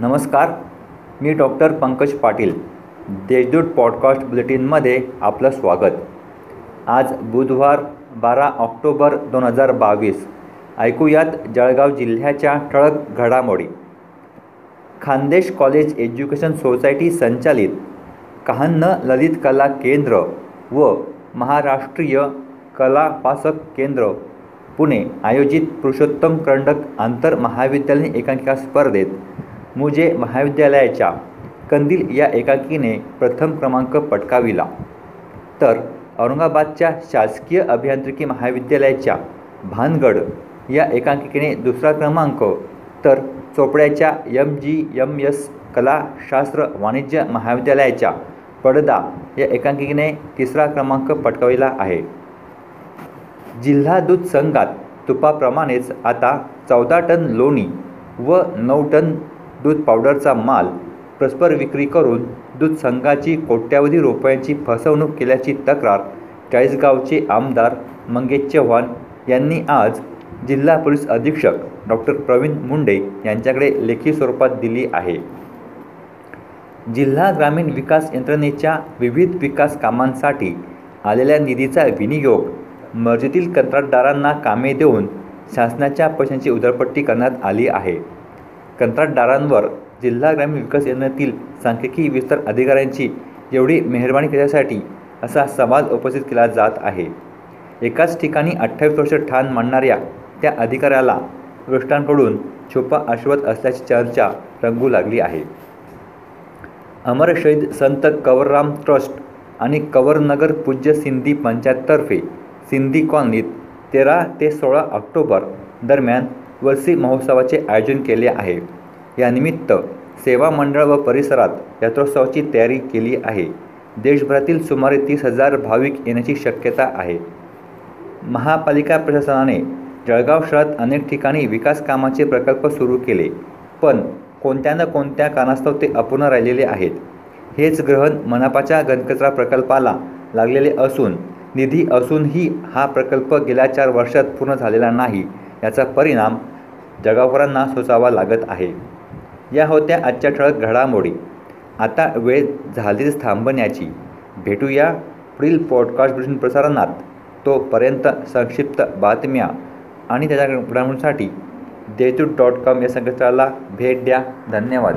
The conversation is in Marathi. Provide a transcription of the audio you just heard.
नमस्कार मी डॉक्टर पंकज पाटील देशदूत पॉडकास्ट बुलेटिनमध्ये आपलं स्वागत. आज बुधवार बारा ऑक्टोबर दोन हजार बावीस. ऐकूयात जळगाव जिल्ह्याच्या ठळक घडामोडी. खानदेश कॉलेज एज्युकेशन सोसायटी संचालित कहान्न ललित कला केंद्र व महाराष्ट्रीय कलापासक केंद्र पुणे आयोजित पुरुषोत्तम करंडक आंतर महाविद्यालयीन एकांकिका स्पर्धेत मुजे महाविद्यालयाच्या कंदील या एकांकिकेने प्रथम क्रमांक पटकाविला. तर औरंगाबादच्या शासकीय अभियांत्रिकी महाविद्यालयाच्या भानगड या एकांकिकेने दुसरा क्रमांक तर चोपड्याच्या यम जी यम यस कला कलाशास्त्र वाणिज्य महाविद्यालयाच्या पडदा या एकांकिकेने तिसरा क्रमांक पटकाविला आहे. जिल्हा दूध संघात तुपाप्रमाणेच आता चौदा टन लोणी व नऊ टन दूध पावडरचा माल परस्पर विक्री करून दूध संघाची कोट्यावधी रुपयांची फसवणूक केल्याची तक्रार चाळीसगावचे आमदार मंगेश चव्हाण यांनी आज जिल्हा पोलीस अधीक्षक डॉक्टर प्रवीण मुंडे यांच्याकडे लेखी स्वरूपात दिली आहे. जिल्हा ग्रामीण विकास यंत्रणेच्या विविध विकास कामांसाठी आलेल्या निधीचा विनियोग मर्जीतील कंत्राटदारांना कामे देऊन शासनाच्या पैशांची उधळपट्टी करण्यात आली आहे. कंत्राटदारांवर जिल्हा ग्रामीण विकास योजनेतील सांख्यिकी विस्तार अधिकाऱ्यांची एवढी मेहरबानी केल्यासाठी असा सवाल उपस्थित केला जात आहे. एकाच ठिकाणी अठ्ठावीस वर्ष ठाण मांडणाऱ्या त्या अधिकाऱ्याला वरिष्ठांकडून छुपा आश्वत असल्याची चर्चा रंगू लागली आहे. अमर शहीद संत कवरराम ट्रस्ट आणि कवरनगर पूज्य सिंधी पंचायततर्फे सिंधी कॉलनीत तेरा ते सोळा ऑक्टोबर दरम्यान वर्षी महोत्सवाचे आयोजन केले आहे. यानिमित्त सेवा मंडळ व परिसरात यात्रोत्सवाची तयारी केली आहे. देशभरातील सुमारे तीस हजार भाविक येण्याची शक्यता आहे. महापालिका प्रशासनाने जळगाव शहरात अनेक ठिकाणी विकास कामाचे प्रकल्प सुरू केले पण कोणत्या ना कोणत्या कारणास्तव ते अपूर्ण राहिलेले आहेत हेच ग्रहण मनापाच्या घनकचरा प्रकल्पाला लागलेले असून निधी असूनही हा प्रकल्प गेल्या चार वर्षात पूर्ण झालेला नाही याचा परिणाम जगावरांना सोसावा लागत आहे. या होत्या आजच्या ठळक घडामोडी. आता वेळ झालीच थांबण्याची. भेटूया पुढील पॉडकास्ट बुलेटिन प्रसारणात. तोपर्यंत संक्षिप्त बातम्या आणि त्याच्या घडामोडींसाठी देशदूत डॉट कॉम या संकेतस्थळाला भेट द्या. धन्यवाद.